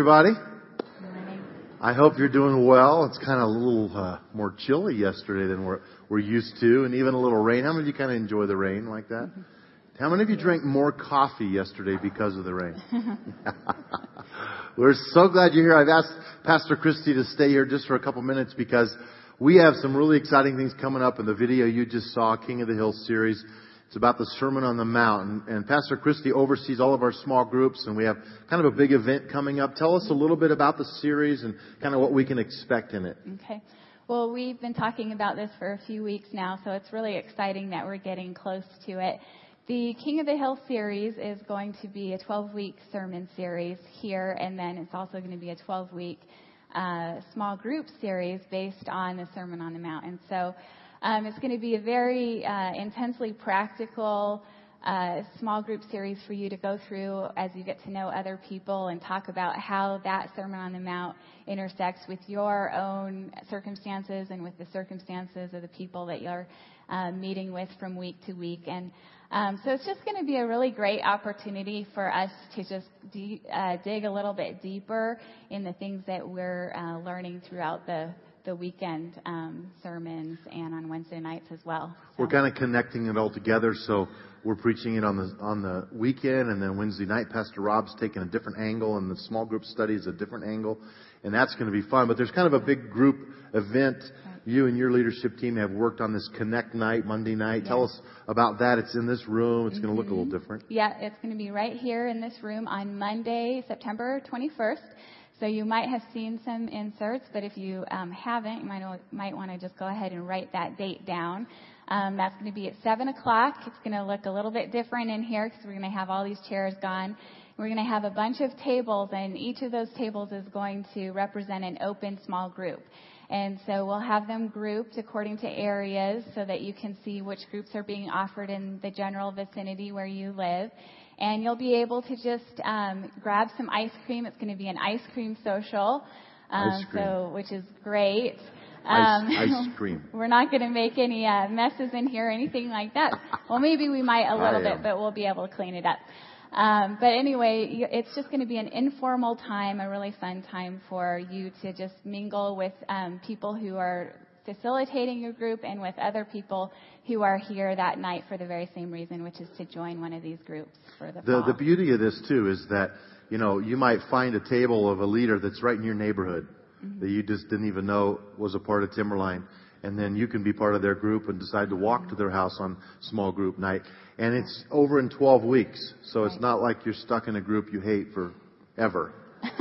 everybody. I hope you're doing well. It's kind of a little uh, more chilly yesterday than we're, we're used to, and even a little rain. How many of you kind of enjoy the rain like that? How many of you drank more coffee yesterday because of the rain? we're so glad you're here. I've asked Pastor Christy to stay here just for a couple minutes because we have some really exciting things coming up in the video you just saw, King of the Hill series. It's about the Sermon on the Mount. And, and Pastor Christy oversees all of our small groups, and we have kind of a big event coming up. Tell us a little bit about the series and kind of what we can expect in it. Okay. Well, we've been talking about this for a few weeks now, so it's really exciting that we're getting close to it. The King of the Hill series is going to be a 12 week sermon series here, and then it's also going to be a 12 week uh, small group series based on the Sermon on the Mount. And so um, it's going to be a very uh, intensely practical uh, small group series for you to go through as you get to know other people and talk about how that Sermon on the Mount intersects with your own circumstances and with the circumstances of the people that you're uh, meeting with from week to week. And um, so it's just going to be a really great opportunity for us to just de- uh, dig a little bit deeper in the things that we're uh, learning throughout the the weekend um, sermons and on Wednesday nights as well. So. We're kind of connecting it all together. So we're preaching it on the on the weekend, and then Wednesday night, Pastor Rob's taking a different angle, and the small group study is a different angle, and that's going to be fun. But there's kind of a big group event. You and your leadership team have worked on this Connect night Monday night. Tell us about that. It's in this room. It's mm-hmm. going to look a little mm-hmm. different. Yeah, it's going to be right here in this room on Monday, September 21st. So you might have seen some inserts, but if you um, haven't, you might, might want to just go ahead and write that date down. Um, that's going to be at 7 o'clock. It's going to look a little bit different in here because we're going to have all these chairs gone. We're going to have a bunch of tables, and each of those tables is going to represent an open small group. And so we'll have them grouped according to areas so that you can see which groups are being offered in the general vicinity where you live and you'll be able to just um, grab some ice cream. It's going to be an ice cream social, um, ice cream. so which is great. Um, ice, ice cream. we're not going to make any uh, messes in here or anything like that. well, maybe we might a little bit, but we'll be able to clean it up. Um, but anyway, it's just going to be an informal time, a really fun time for you to just mingle with um, people who are facilitating your group and with other people who are here that night for the very same reason, which is to join one of these groups for the, the fall. The beauty of this too is that, you know, you might find a table of a leader that's right in your neighborhood mm-hmm. that you just didn't even know was a part of Timberline. And then you can be part of their group and decide to walk to their house on small group night. And it's over in 12 weeks. So right. it's not like you're stuck in a group you hate forever.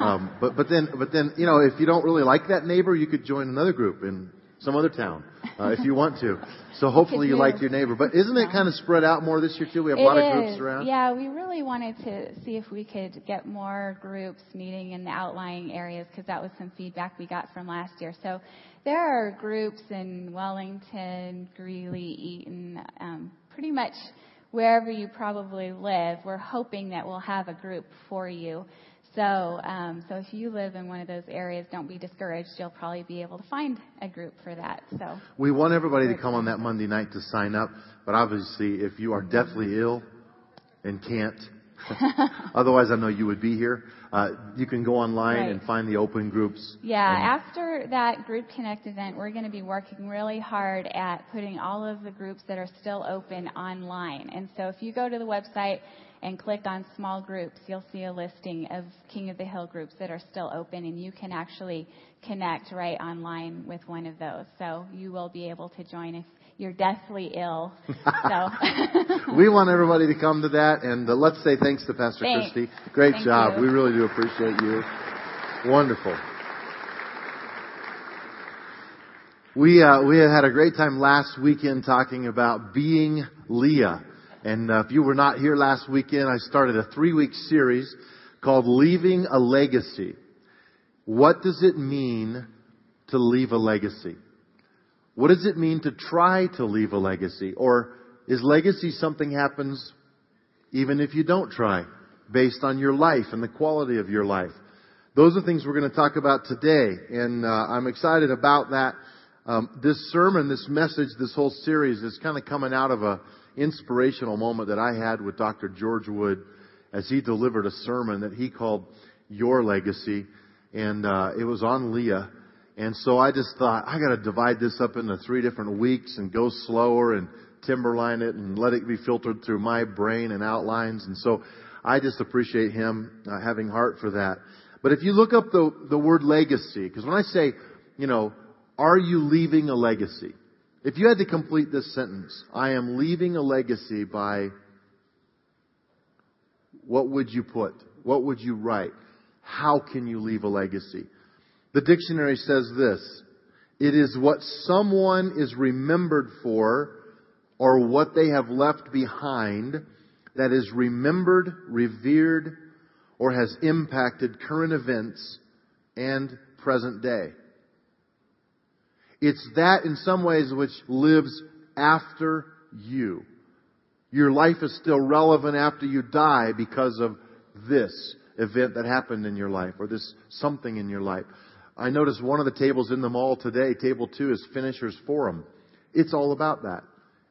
um, but but then but then you know if you don't really like that neighbor, you could join another group in some other town uh, if you want to. So hopefully you like your neighbor. But isn't it kind of spread out more this year too? We have a lot of groups around. Yeah, we really wanted to see if we could get more groups meeting in the outlying areas because that was some feedback we got from last year. So there are groups in Wellington, Greeley, Eaton, um, pretty much wherever you probably live. We're hoping that we'll have a group for you. So, um, so if you live in one of those areas, don't be discouraged. You'll probably be able to find a group for that. So we want everybody to come on that Monday night to sign up. But obviously, if you are deathly ill and can't, otherwise I know you would be here. Uh, you can go online right. and find the open groups. Yeah, after that Group Connect event, we're going to be working really hard at putting all of the groups that are still open online. And so if you go to the website and click on small groups, you'll see a listing of King of the Hill groups that are still open, and you can actually connect right online with one of those. So you will be able to join if you're deathly ill. So we want everybody to come to that, and uh, let's say thanks to Pastor thanks. Christy. Great Thank job. You. We really do appreciate you. Wonderful. We uh, we had a great time last weekend talking about being Leah. And uh, if you were not here last weekend, I started a three week series called Leaving a Legacy. What does it mean to leave a legacy? What does it mean to try to leave a legacy? Or is legacy something happens even if you don't try based on your life and the quality of your life? Those are things we're going to talk about today. And uh, I'm excited about that. Um, this sermon, this message, this whole series is kind of coming out of a inspirational moment that I had with Dr. George Wood as he delivered a sermon that he called your legacy, and uh, it was on Leah. And so I just thought I got to divide this up into three different weeks and go slower and timberline it and let it be filtered through my brain and outlines. And so I just appreciate him uh, having heart for that. But if you look up the the word legacy, because when I say, you know, are you leaving a legacy? If you had to complete this sentence, I am leaving a legacy by what would you put? What would you write? How can you leave a legacy? The dictionary says this. It is what someone is remembered for or what they have left behind that is remembered, revered, or has impacted current events and present day. It's that in some ways which lives after you. Your life is still relevant after you die because of this event that happened in your life or this something in your life. I noticed one of the tables in the mall today, table two, is Finishers Forum. It's all about that.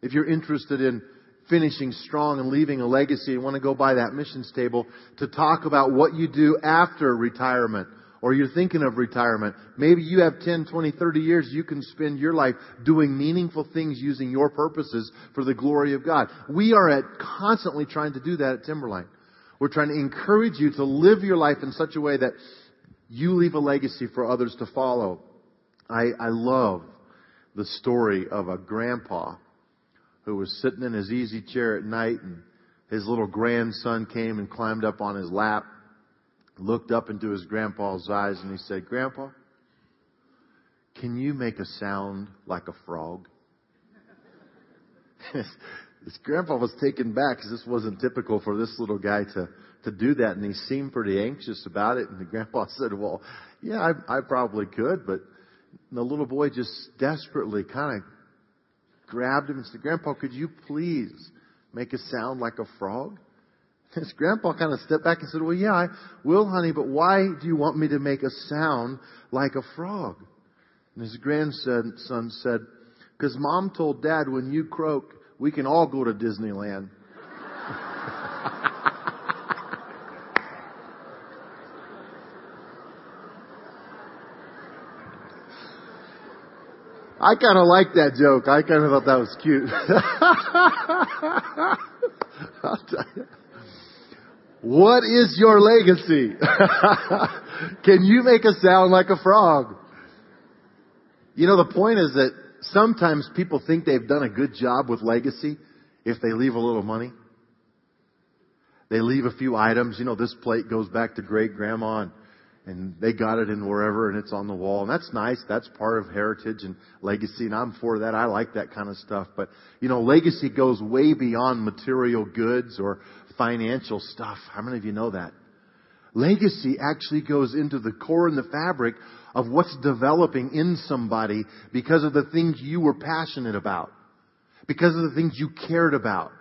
If you're interested in finishing strong and leaving a legacy and want to go by that missions table to talk about what you do after retirement or you're thinking of retirement. Maybe you have 10, 20, 30 years you can spend your life doing meaningful things using your purposes for the glory of God. We are at constantly trying to do that at Timberline. We're trying to encourage you to live your life in such a way that you leave a legacy for others to follow. I, I love the story of a grandpa who was sitting in his easy chair at night and his little grandson came and climbed up on his lap looked up into his grandpa's eyes and he said, Grandpa, can you make a sound like a frog? his grandpa was taken back because this wasn't typical for this little guy to, to do that. And he seemed pretty anxious about it. And the grandpa said, well, yeah, I, I probably could. But the little boy just desperately kind of grabbed him and said, Grandpa, could you please make a sound like a frog? His grandpa kind of stepped back and said, Well, yeah, I will, honey, but why do you want me to make a sound like a frog? And his grandson said, Because mom told dad when you croak, we can all go to Disneyland. I kind of like that joke. I kind of thought that was cute. What is your legacy? Can you make a sound like a frog? You know, the point is that sometimes people think they've done a good job with legacy if they leave a little money. They leave a few items. You know, this plate goes back to great grandma and, and they got it in wherever and it's on the wall. And that's nice. That's part of heritage and legacy. And I'm for that. I like that kind of stuff. But, you know, legacy goes way beyond material goods or financial stuff. How many of you know that? Legacy actually goes into the core and the fabric of what's developing in somebody because of the things you were passionate about, because of the things you cared about,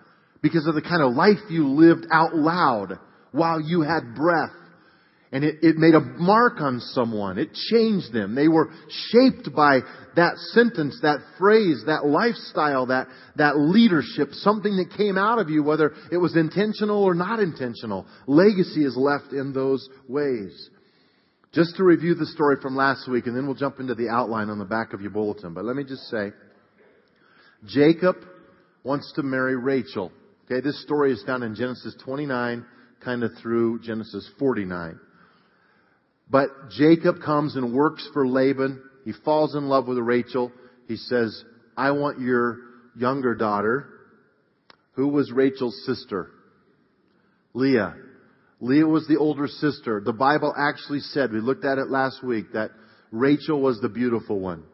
because of the kind of life you lived out loud while you had breath and it, it made a mark on someone. It changed them. They were shaped by that sentence, that phrase, that lifestyle, that, that leadership, something that came out of you, whether it was intentional or not intentional. Legacy is left in those ways. Just to review the story from last week, and then we'll jump into the outline on the back of your bulletin. But let me just say, Jacob wants to marry Rachel. Okay, this story is found in Genesis 29, kind of through Genesis 49. But Jacob comes and works for Laban. He falls in love with Rachel. He says, I want your younger daughter. Who was Rachel's sister? Leah. Leah was the older sister. The Bible actually said, we looked at it last week, that Rachel was the beautiful one.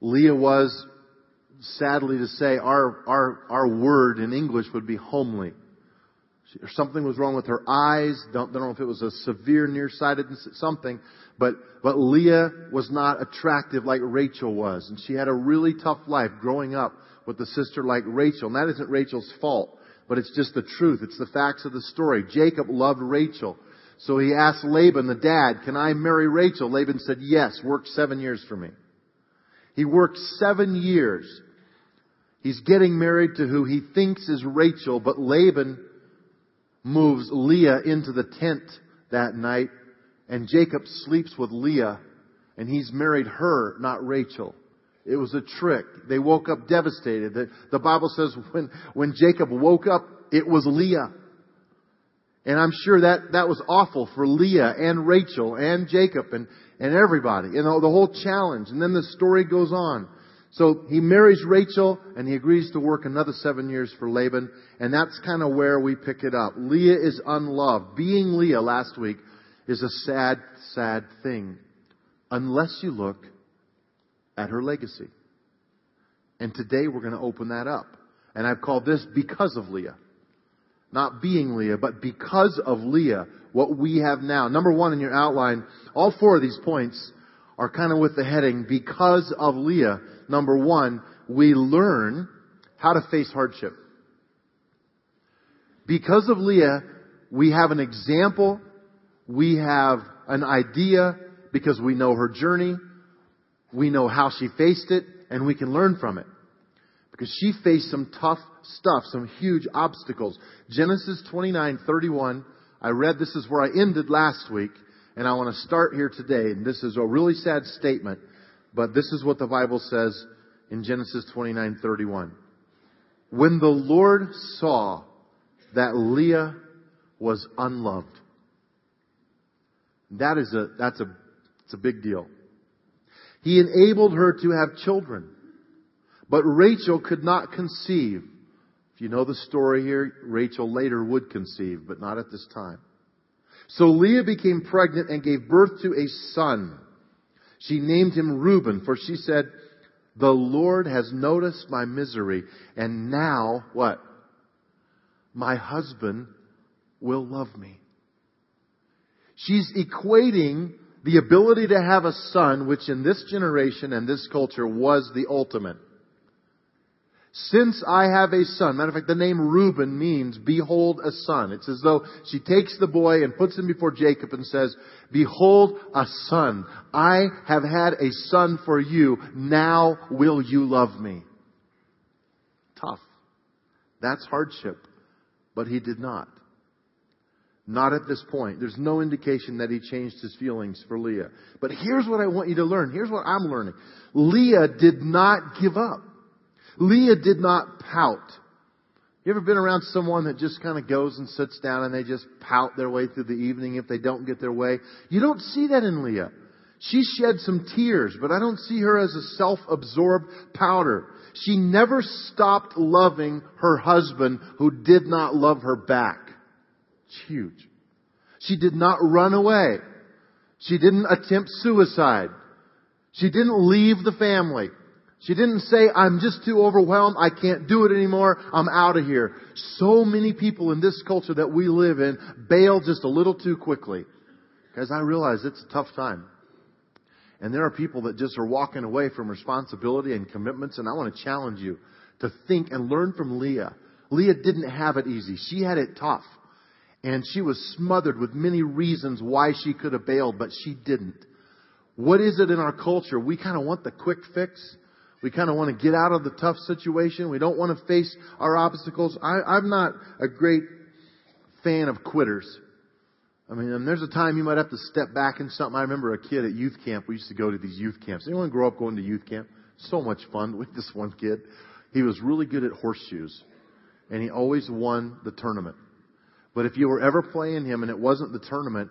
Leah was, sadly to say, our, our, our word in English would be homely or something was wrong with her eyes. Don't, don't know if it was a severe nearsightedness, something. But, but Leah was not attractive like Rachel was. And she had a really tough life growing up with a sister like Rachel. And that isn't Rachel's fault, but it's just the truth. It's the facts of the story. Jacob loved Rachel. So he asked Laban, the dad, can I marry Rachel? Laban said, yes, work seven years for me. He worked seven years. He's getting married to who he thinks is Rachel, but Laban moves Leah into the tent that night, and Jacob sleeps with Leah, and he's married her, not Rachel. It was a trick. They woke up devastated. The, the Bible says when, when Jacob woke up, it was Leah. And I'm sure that, that was awful for Leah and Rachel and Jacob and, and everybody. You know, the whole challenge. And then the story goes on. So he marries Rachel and he agrees to work another seven years for Laban. And that's kind of where we pick it up. Leah is unloved. Being Leah last week is a sad, sad thing. Unless you look at her legacy. And today we're going to open that up. And I've called this because of Leah. Not being Leah, but because of Leah, what we have now. Number one in your outline, all four of these points are kind of with the heading, because of Leah. Number one, we learn how to face hardship. Because of Leah, we have an example, we have an idea, because we know her journey, we know how she faced it, and we can learn from it. Because she faced some tough stuff, some huge obstacles. Genesis 29:31. I read this is where I ended last week, and I want to start here today. And this is a really sad statement, but this is what the Bible says in Genesis 29:31. When the Lord saw that Leah was unloved. That is a that's a it's a big deal. He enabled her to have children. But Rachel could not conceive. If you know the story here, Rachel later would conceive, but not at this time. So Leah became pregnant and gave birth to a son. She named him Reuben, for she said, the Lord has noticed my misery, and now, what? My husband will love me. She's equating the ability to have a son, which in this generation and this culture was the ultimate. Since I have a son, matter of fact, the name Reuben means behold a son. It's as though she takes the boy and puts him before Jacob and says, behold a son. I have had a son for you. Now will you love me? Tough. That's hardship. But he did not. Not at this point. There's no indication that he changed his feelings for Leah. But here's what I want you to learn. Here's what I'm learning. Leah did not give up. Leah did not pout. You ever been around someone that just kind of goes and sits down and they just pout their way through the evening if they don't get their way? You don't see that in Leah. She shed some tears, but I don't see her as a self-absorbed pouter. She never stopped loving her husband who did not love her back. It's huge. She did not run away. She didn't attempt suicide. She didn't leave the family. She didn't say, I'm just too overwhelmed. I can't do it anymore. I'm out of here. So many people in this culture that we live in bail just a little too quickly. Because I realize it's a tough time. And there are people that just are walking away from responsibility and commitments. And I want to challenge you to think and learn from Leah. Leah didn't have it easy. She had it tough. And she was smothered with many reasons why she could have bailed, but she didn't. What is it in our culture? We kind of want the quick fix. We kind of want to get out of the tough situation. We don't want to face our obstacles. I, I'm not a great fan of quitters. I mean, there's a time you might have to step back in something. I remember a kid at youth camp. We used to go to these youth camps. Anyone grow up going to youth camp? So much fun with this one kid. He was really good at horseshoes. And he always won the tournament. But if you were ever playing him and it wasn't the tournament,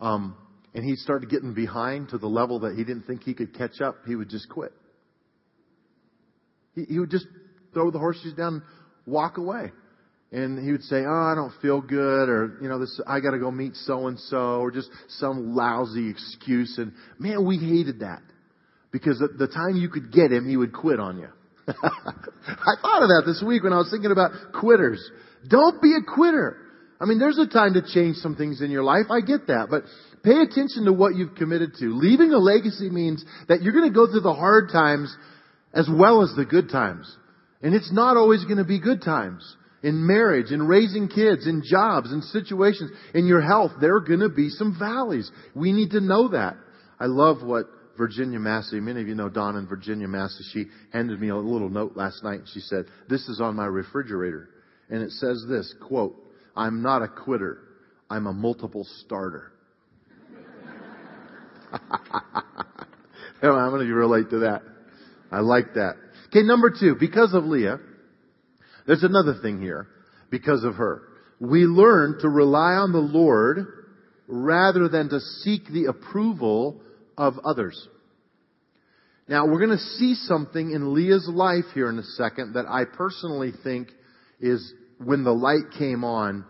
um, and he started getting behind to the level that he didn't think he could catch up, he would just quit. He, he would just throw the horseshoes down and walk away. And he would say, "Oh, I don't feel good," or you know, this I got to go meet so and so, or just some lousy excuse. And man, we hated that because at the time you could get him, he would quit on you. I thought of that this week when I was thinking about quitters. Don't be a quitter. I mean, there's a time to change some things in your life. I get that. But pay attention to what you've committed to. Leaving a legacy means that you're going to go through the hard times as well as the good times. And it's not always going to be good times. In marriage, in raising kids, in jobs, in situations, in your health, there are going to be some valleys. We need to know that. I love what Virginia Massey, many of you know Dawn and Virginia Massey, she handed me a little note last night. She said, this is on my refrigerator. And it says this, quote, I'm not a quitter. I'm a multiple starter. How many of you relate to that? I like that. Okay, number two, because of Leah, there's another thing here. Because of her. We learn to rely on the Lord rather than to seek the approval of others. Now, we're going to see something in Leah's life here in a second that I personally think is when the light came on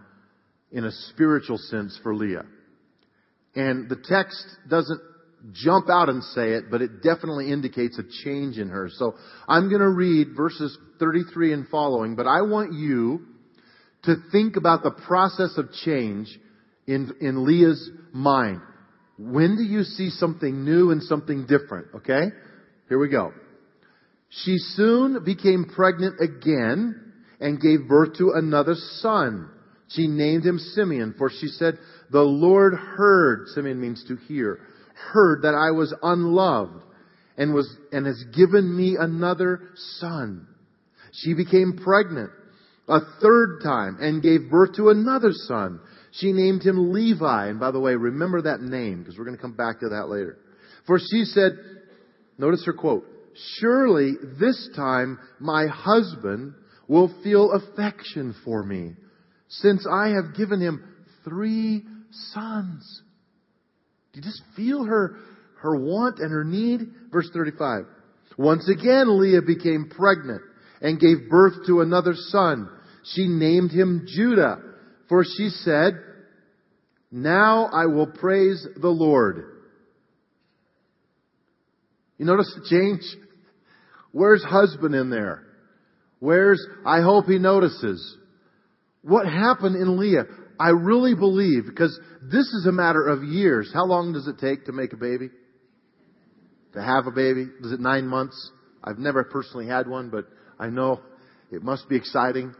in a spiritual sense for Leah. And the text doesn't jump out and say it, but it definitely indicates a change in her. So I'm going to read verses 33 and following, but I want you to think about the process of change in, in Leah's mind. When do you see something new and something different? Okay? Here we go. She soon became pregnant again and gave birth to another son. She named him Simeon, for she said, The Lord heard, Simeon means to hear, heard that I was unloved and was, and has given me another son. She became pregnant a third time and gave birth to another son. She named him Levi. And by the way, remember that name because we're going to come back to that later. For she said, notice her quote, surely this time my husband will feel affection for me since I have given him three sons. Do you just feel her, her want and her need? Verse 35. Once again, Leah became pregnant and gave birth to another son. She named him Judah, for she said, Now I will praise the Lord. You notice the change? Where's husband in there? Where's, I hope he notices. What happened in Leah? I really believe, because this is a matter of years. How long does it take to make a baby? To have a baby? Is it nine months? I've never personally had one, but I know it must be exciting.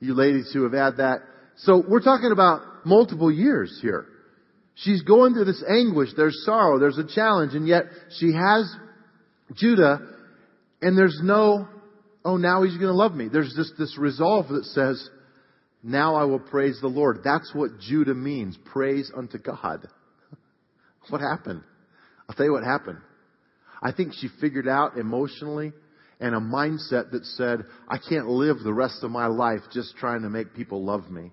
You ladies who have had that. So we're talking about multiple years here. She's going through this anguish. There's sorrow. There's a challenge. And yet she has Judah and there's no, oh, now he's going to love me. There's just this resolve that says, now I will praise the Lord. That's what Judah means. Praise unto God. What happened? I'll tell you what happened. I think she figured out emotionally and a mindset that said, I can't live the rest of my life just trying to make people love me.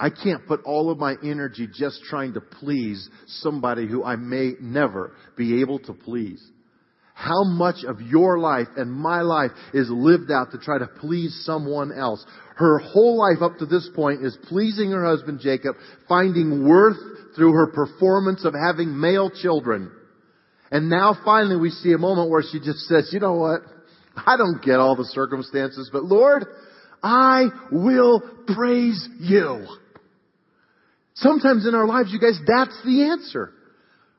I can't put all of my energy just trying to please somebody who I may never be able to please. How much of your life and my life is lived out to try to please someone else? Her whole life up to this point is pleasing her husband Jacob, finding worth through her performance of having male children. And now finally we see a moment where she just says, you know what? I don't get all the circumstances, but Lord, I will praise you. Sometimes in our lives, you guys, that's the answer.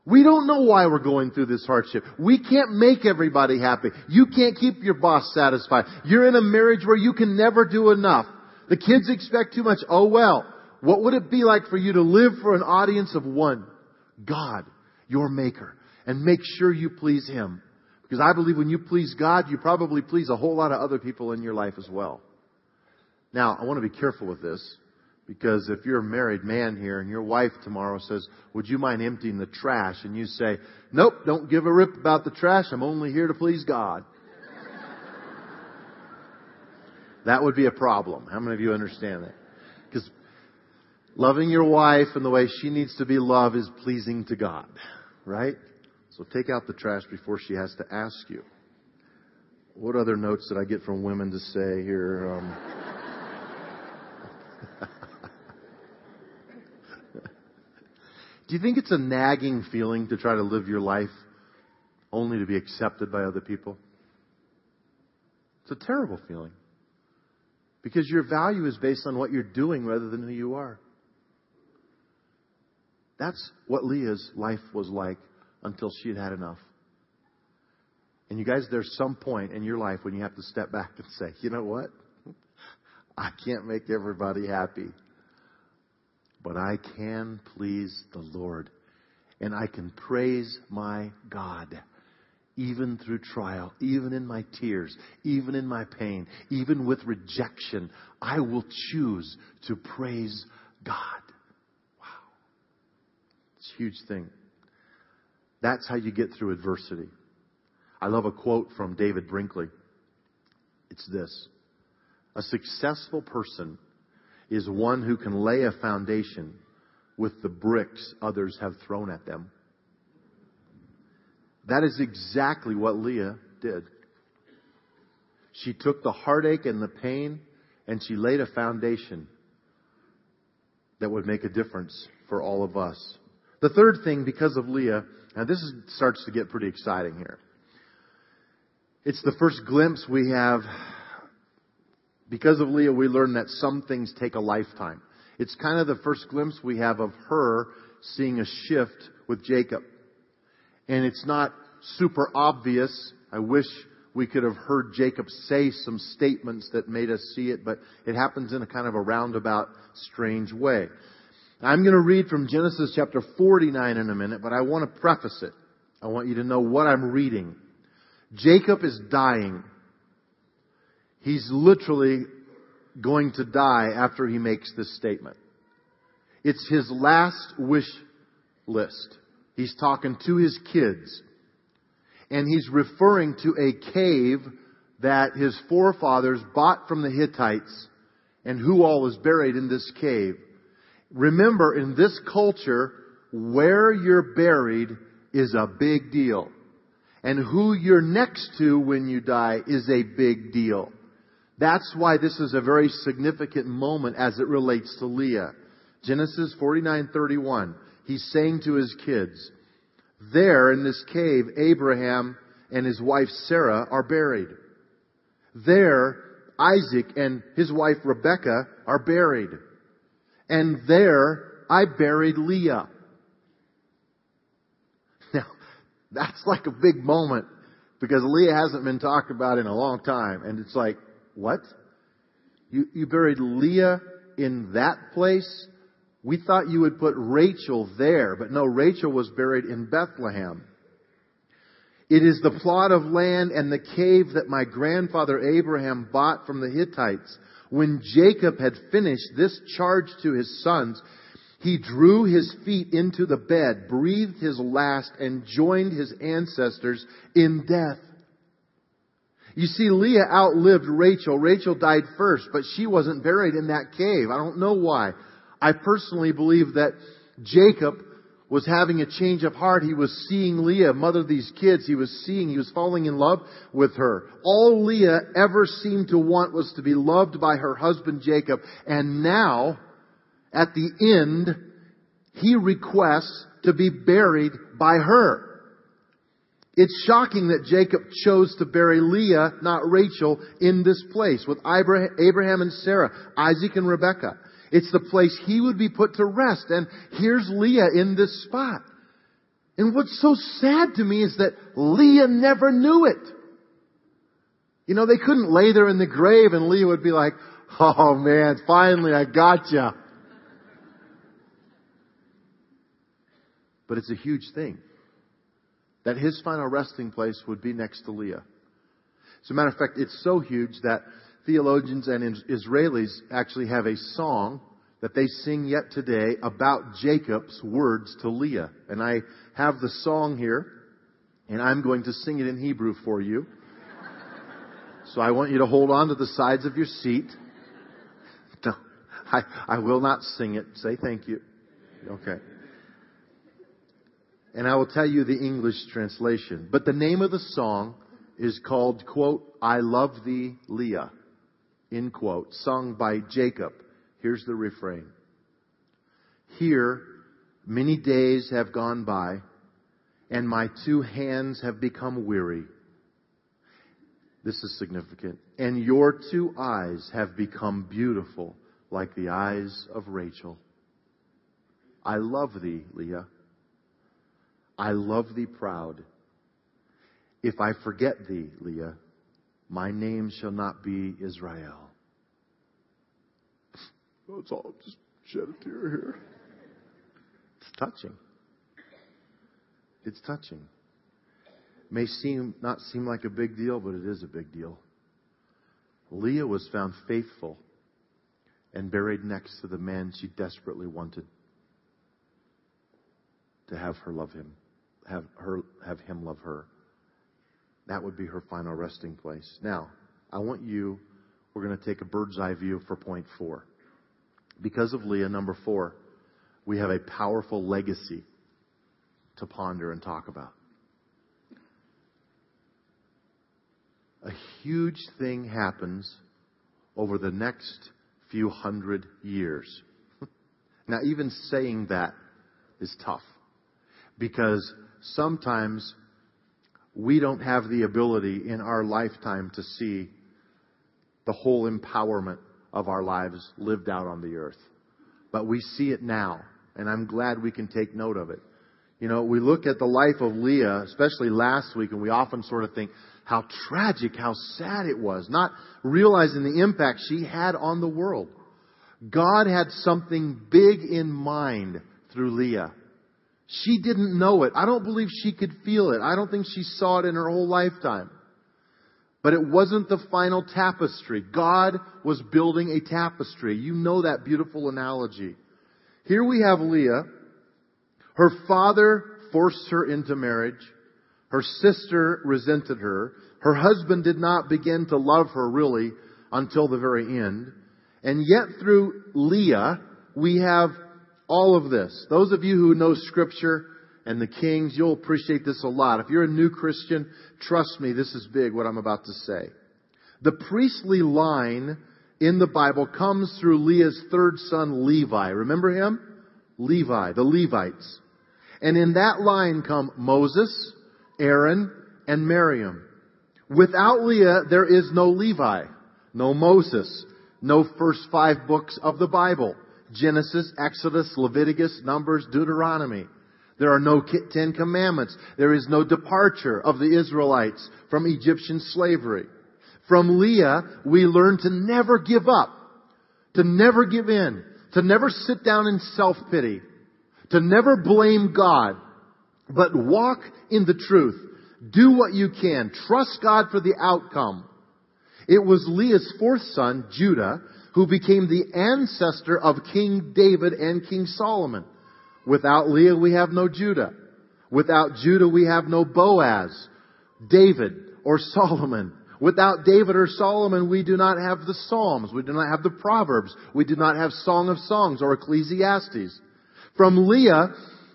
We don't know why we're going through this hardship. We can't make everybody happy. You can't keep your boss satisfied. You're in a marriage where you can never do enough. The kids expect too much. Oh well. What would it be like for you to live for an audience of one? God, your maker. And make sure you please Him. Because I believe when you please God, you probably please a whole lot of other people in your life as well. Now, I want to be careful with this. Because if you're a married man here and your wife tomorrow says, would you mind emptying the trash? And you say, nope, don't give a rip about the trash. I'm only here to please God. that would be a problem. How many of you understand that? Because loving your wife and the way she needs to be loved is pleasing to God. Right? So take out the trash before she has to ask you. What other notes did I get from women to say here? Um, Do you think it's a nagging feeling to try to live your life only to be accepted by other people? It's a terrible feeling. Because your value is based on what you're doing rather than who you are. That's what Leah's life was like until she had had enough. And you guys, there's some point in your life when you have to step back and say, you know what? I can't make everybody happy but I can please the Lord. And I can praise my God even through trial, even in my tears, even in my pain, even with rejection. I will choose to praise God. Wow. It's a huge thing. That's how you get through adversity. I love a quote from David Brinkley. It's this. A successful person is one who can lay a foundation with the bricks others have thrown at them. That is exactly what Leah did. She took the heartache and the pain and she laid a foundation that would make a difference for all of us. The third thing, because of Leah, now this is, starts to get pretty exciting here. It's the first glimpse we have. Because of Leah, we learn that some things take a lifetime. It's kind of the first glimpse we have of her seeing a shift with Jacob. And it's not super obvious. I wish we could have heard Jacob say some statements that made us see it, but it happens in a kind of a roundabout, strange way. I'm going to read from Genesis chapter 49 in a minute, but I want to preface it. I want you to know what I'm reading. Jacob is dying. He's literally going to die after he makes this statement. It's his last wish list. He's talking to his kids. And he's referring to a cave that his forefathers bought from the Hittites and who all is buried in this cave. Remember, in this culture, where you're buried is a big deal. And who you're next to when you die is a big deal. That's why this is a very significant moment as it relates to Leah. Genesis 49:31. He's saying to his kids, there in this cave Abraham and his wife Sarah are buried. There Isaac and his wife Rebekah are buried. And there I buried Leah. Now, that's like a big moment because Leah hasn't been talked about in a long time. And it's like, what? You, you buried Leah in that place? We thought you would put Rachel there, but no, Rachel was buried in Bethlehem. It is the plot of land and the cave that my grandfather Abraham bought from the Hittites. When Jacob had finished this charge to his sons, he drew his feet into the bed, breathed his last, and joined his ancestors in death. You see, Leah outlived Rachel. Rachel died first, but she wasn't buried in that cave. I don't know why. I personally believe that Jacob was having a change of heart. He was seeing Leah, mother of these kids. He was seeing, he was falling in love with her. All Leah ever seemed to want was to be loved by her husband Jacob. And now, at the end, he requests to be buried by her. It's shocking that Jacob chose to bury Leah, not Rachel, in this place with Abraham and Sarah, Isaac and Rebekah. It's the place he would be put to rest. And here's Leah in this spot. And what's so sad to me is that Leah never knew it. You know, they couldn't lay there in the grave and Leah would be like, oh man, finally I got you. But it's a huge thing that his final resting place would be next to Leah. As a matter of fact, it's so huge that theologians and Israelis actually have a song that they sing yet today about Jacob's words to Leah. And I have the song here, and I'm going to sing it in Hebrew for you. So I want you to hold on to the sides of your seat. No, I, I will not sing it. Say thank you. Okay. And I will tell you the English translation. But the name of the song is called, quote, I Love Thee, Leah, end quote, sung by Jacob. Here's the refrain. Here, many days have gone by, and my two hands have become weary. This is significant. And your two eyes have become beautiful like the eyes of Rachel. I love thee, Leah. I love thee proud. If I forget thee, Leah, my name shall not be Israel. That's all. Just shed a tear here. It's touching. It's touching. May seem not seem like a big deal, but it is a big deal. Leah was found faithful and buried next to the man she desperately wanted to have her love him. Have her, have him love her. That would be her final resting place. Now, I want you, we're going to take a bird's eye view for point four. Because of Leah, number four, we have a powerful legacy to ponder and talk about. A huge thing happens over the next few hundred years. now, even saying that is tough because sometimes we don't have the ability in our lifetime to see the whole empowerment of our lives lived out on the earth. But we see it now, and I'm glad we can take note of it. You know, we look at the life of Leah, especially last week, and we often sort of think how tragic, how sad it was, not realizing the impact she had on the world. God had something big in mind through Leah. She didn't know it. I don't believe she could feel it. I don't think she saw it in her whole lifetime. But it wasn't the final tapestry. God was building a tapestry. You know that beautiful analogy. Here we have Leah. Her father forced her into marriage. Her sister resented her. Her husband did not begin to love her really until the very end. And yet through Leah, we have all of this. Those of you who know scripture and the kings, you'll appreciate this a lot. If you're a new Christian, trust me, this is big what I'm about to say. The priestly line in the Bible comes through Leah's third son, Levi. Remember him? Levi, the Levites. And in that line come Moses, Aaron, and Miriam. Without Leah, there is no Levi, no Moses, no first five books of the Bible. Genesis, Exodus, Leviticus, Numbers, Deuteronomy. There are no Ten Commandments. There is no departure of the Israelites from Egyptian slavery. From Leah, we learn to never give up, to never give in, to never sit down in self-pity, to never blame God, but walk in the truth. Do what you can. Trust God for the outcome. It was Leah's fourth son, Judah, who became the ancestor of King David and King Solomon. Without Leah, we have no Judah. Without Judah, we have no Boaz, David, or Solomon. Without David or Solomon, we do not have the Psalms. We do not have the Proverbs. We do not have Song of Songs or Ecclesiastes. From Leah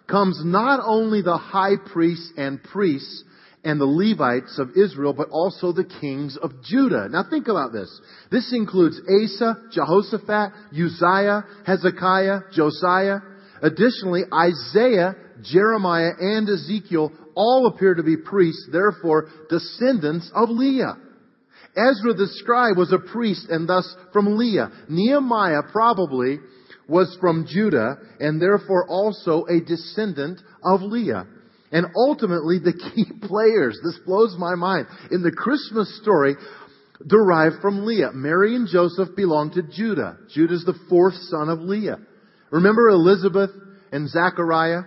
comes not only the high priests and priests, and the Levites of Israel, but also the kings of Judah. Now think about this. This includes Asa, Jehoshaphat, Uzziah, Hezekiah, Josiah. Additionally, Isaiah, Jeremiah, and Ezekiel all appear to be priests, therefore descendants of Leah. Ezra the scribe was a priest and thus from Leah. Nehemiah probably was from Judah and therefore also a descendant of Leah. And ultimately, the key players, this blows my mind, in the Christmas story derive from Leah. Mary and Joseph belong to Judah. Judah's the fourth son of Leah. Remember Elizabeth and Zachariah?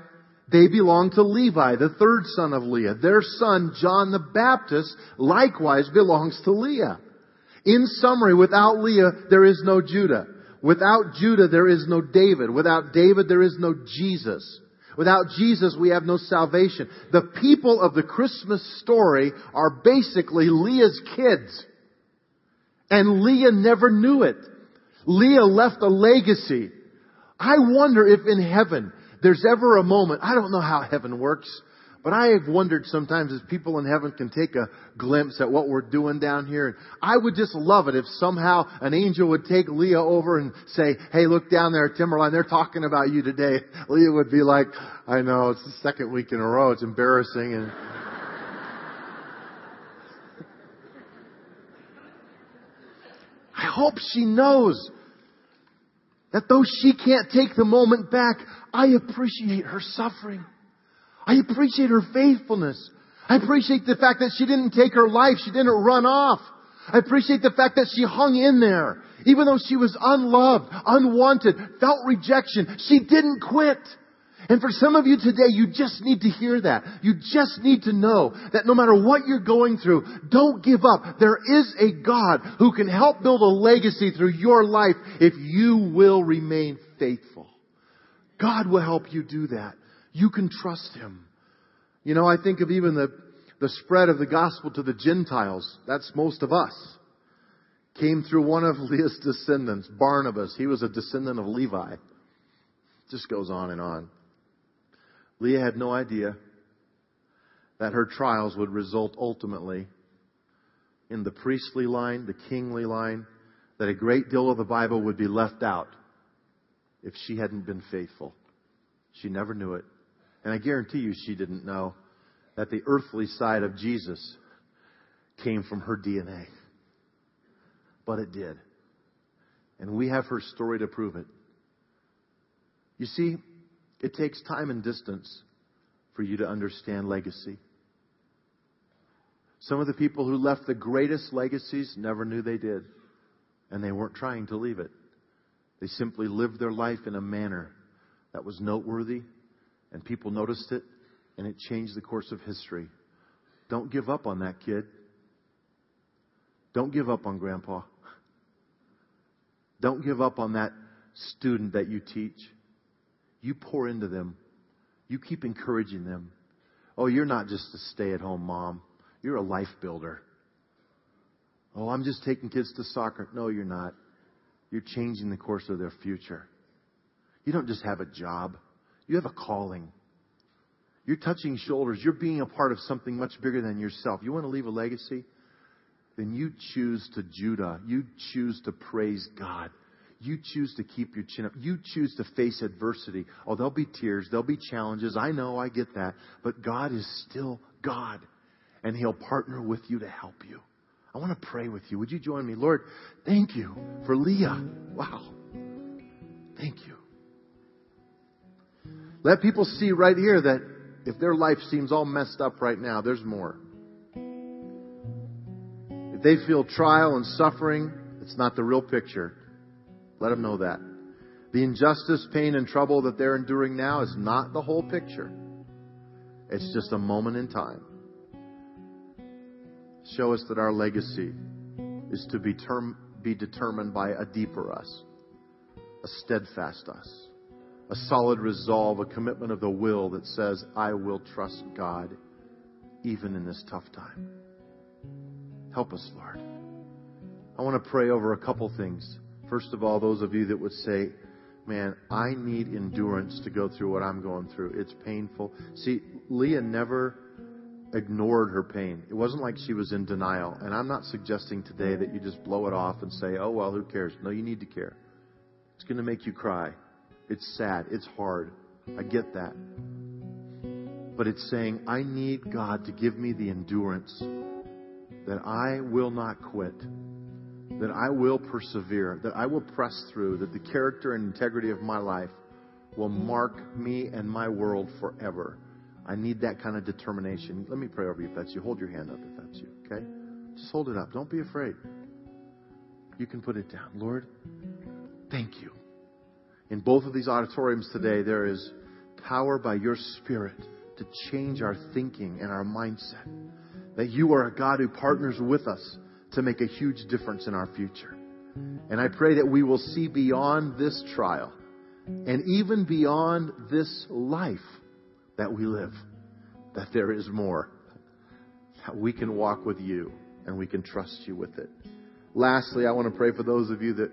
They belong to Levi, the third son of Leah. Their son, John the Baptist, likewise belongs to Leah. In summary, without Leah, there is no Judah. Without Judah, there is no David. Without David, there is no Jesus. Without Jesus, we have no salvation. The people of the Christmas story are basically Leah's kids. And Leah never knew it. Leah left a legacy. I wonder if in heaven there's ever a moment, I don't know how heaven works, but I have wondered sometimes if people in heaven can take a glimpse at what we're doing down here. And I would just love it if somehow an angel would take Leah over and say, hey, look down there at Timberline. They're talking about you today. Leah would be like, I know, it's the second week in a row. It's embarrassing. And I hope she knows that though she can't take the moment back, I appreciate her suffering. I appreciate her faithfulness. I appreciate the fact that she didn't take her life. She didn't run off. I appreciate the fact that she hung in there. Even though she was unloved, unwanted, felt rejection, she didn't quit. And for some of you today, you just need to hear that. You just need to know that no matter what you're going through, don't give up. There is a God who can help build a legacy through your life if you will remain faithful. God will help you do that. You can trust Him. You know, I think of even the, the spread of the gospel to the Gentiles. That's most of us. Came through one of Leah's descendants, Barnabas. He was a descendant of Levi. Just goes on and on. Leah had no idea that her trials would result ultimately in the priestly line, the kingly line, that a great deal of the Bible would be left out if she hadn't been faithful. She never knew it. And I guarantee you she didn't know that the earthly side of Jesus came from her DNA. But it did. And we have her story to prove it. You see, it takes time and distance for you to understand legacy. Some of the people who left the greatest legacies never knew they did, and they weren't trying to leave it. They simply lived their life in a manner that was noteworthy, and people noticed it, and it changed the course of history. Don't give up on that kid. Don't give up on grandpa. Don't give up on that student that you teach. You pour into them. You keep encouraging them. Oh, you're not just a stay at home mom. You're a life builder. Oh, I'm just taking kids to soccer. No, you're not. You're changing the course of their future. You don't just have a job. You have a calling. You're touching shoulders. You're being a part of something much bigger than yourself. You want to leave a legacy? Then you choose to Judah. You choose to praise God. You choose to keep your chin up. You choose to face adversity. Oh, there'll be tears. There'll be challenges. I know. I get that. But God is still God. And He'll partner with you to help you. I want to pray with you. Would you join me? Lord, thank you for Leah. Wow. Thank you. Let people see right here that if their life seems all messed up right now, there's more. If they feel trial and suffering, it's not the real picture. Let them know that. The injustice, pain, and trouble that they're enduring now is not the whole picture. It's just a moment in time. Show us that our legacy is to be, term, be determined by a deeper us, a steadfast us, a solid resolve, a commitment of the will that says, I will trust God even in this tough time. Help us, Lord. I want to pray over a couple things. First of all, those of you that would say, man, I need endurance to go through what I'm going through. It's painful. See, Leah never ignored her pain. It wasn't like she was in denial. And I'm not suggesting today that you just blow it off and say, oh, well, who cares? No, you need to care. It's going to make you cry. It's sad. It's hard. I get that. But it's saying, I need God to give me the endurance that I will not quit that I will persevere, that I will press through, that the character and integrity of my life will mark me and my world forever. I need that kind of determination. Let me pray over you if that's you. Hold your hand up if that's you, okay? Just hold it up. Don't be afraid. You can put it down. Lord, thank you. In both of these auditoriums today, there is power by your Spirit to change our thinking and our mindset. That you are a God who partners with us to make a huge difference in our future. And I pray that we will see beyond this trial and even beyond this life that we live, that there is more. That we can walk with you and we can trust you with it. Lastly, I want to pray for those of you that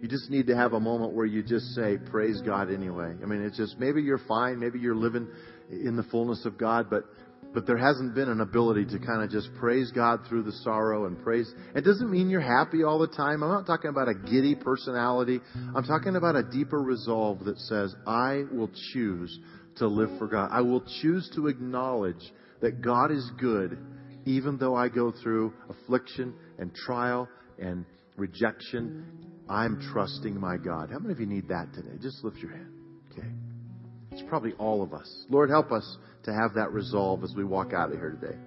you just need to have a moment where you just say, Praise God anyway. I mean, it's just maybe you're fine, maybe you're living in the fullness of God, but but there hasn't been an ability to kind of just praise God through the sorrow and praise. It doesn't mean you're happy all the time. I'm not talking about a giddy personality. I'm talking about a deeper resolve that says, I will choose to live for God. I will choose to acknowledge that God is good even though I go through affliction and trial and rejection. I'm trusting my God. How many of you need that today? Just lift your hand. Okay. It's probably all of us. Lord, help us to have that resolve as we walk out of here today.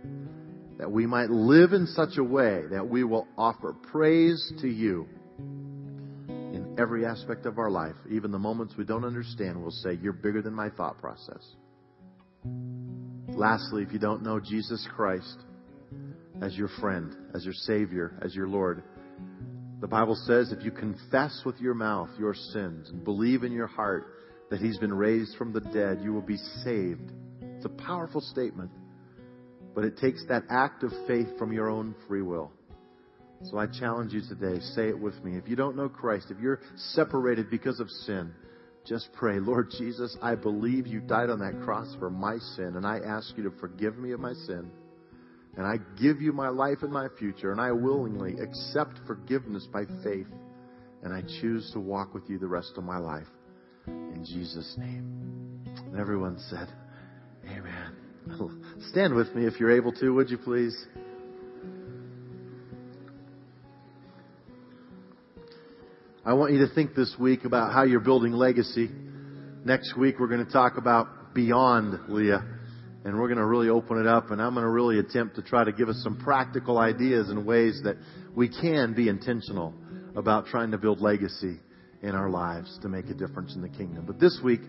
That we might live in such a way that we will offer praise to you in every aspect of our life. Even the moments we don't understand, we'll say, You're bigger than my thought process. Lastly, if you don't know Jesus Christ as your friend, as your Savior, as your Lord, the Bible says if you confess with your mouth your sins and believe in your heart that He's been raised from the dead, you will be saved. It's a powerful statement. But it takes that act of faith from your own free will. So I challenge you today, say it with me. If you don't know Christ, if you're separated because of sin, just pray, Lord Jesus, I believe you died on that cross for my sin, and I ask you to forgive me of my sin. And I give you my life and my future, and I willingly accept forgiveness by faith, and I choose to walk with you the rest of my life. In Jesus' name. And everyone said, Amen. Stand with me if you're able to, would you please? I want you to think this week about how you're building legacy. Next week, we're going to talk about beyond Leah. And we're going to really open it up, and I'm going to really attempt to try to give us some practical ideas and ways that we can be intentional about trying to build legacy in our lives to make a difference in the kingdom. But this week,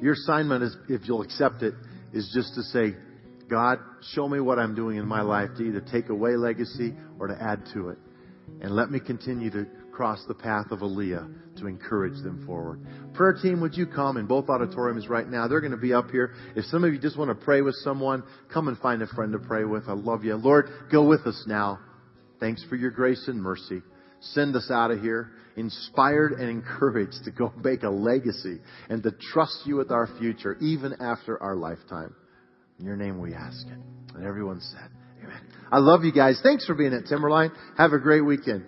your assignment is, if you'll accept it, is just to say, God, show me what I'm doing in my life to either take away legacy or to add to it. And let me continue to cross the path of a Leah to encourage them forward. Prayer team, would you come in both auditoriums right now? They're going to be up here. If some of you just want to pray with someone, come and find a friend to pray with. I love you. Lord, go with us now. Thanks for your grace and mercy. Send us out of here inspired and encouraged to go make a legacy and to trust you with our future even after our lifetime. In your name we ask it. And everyone said, Amen. I love you guys. Thanks for being at Timberline. Have a great weekend.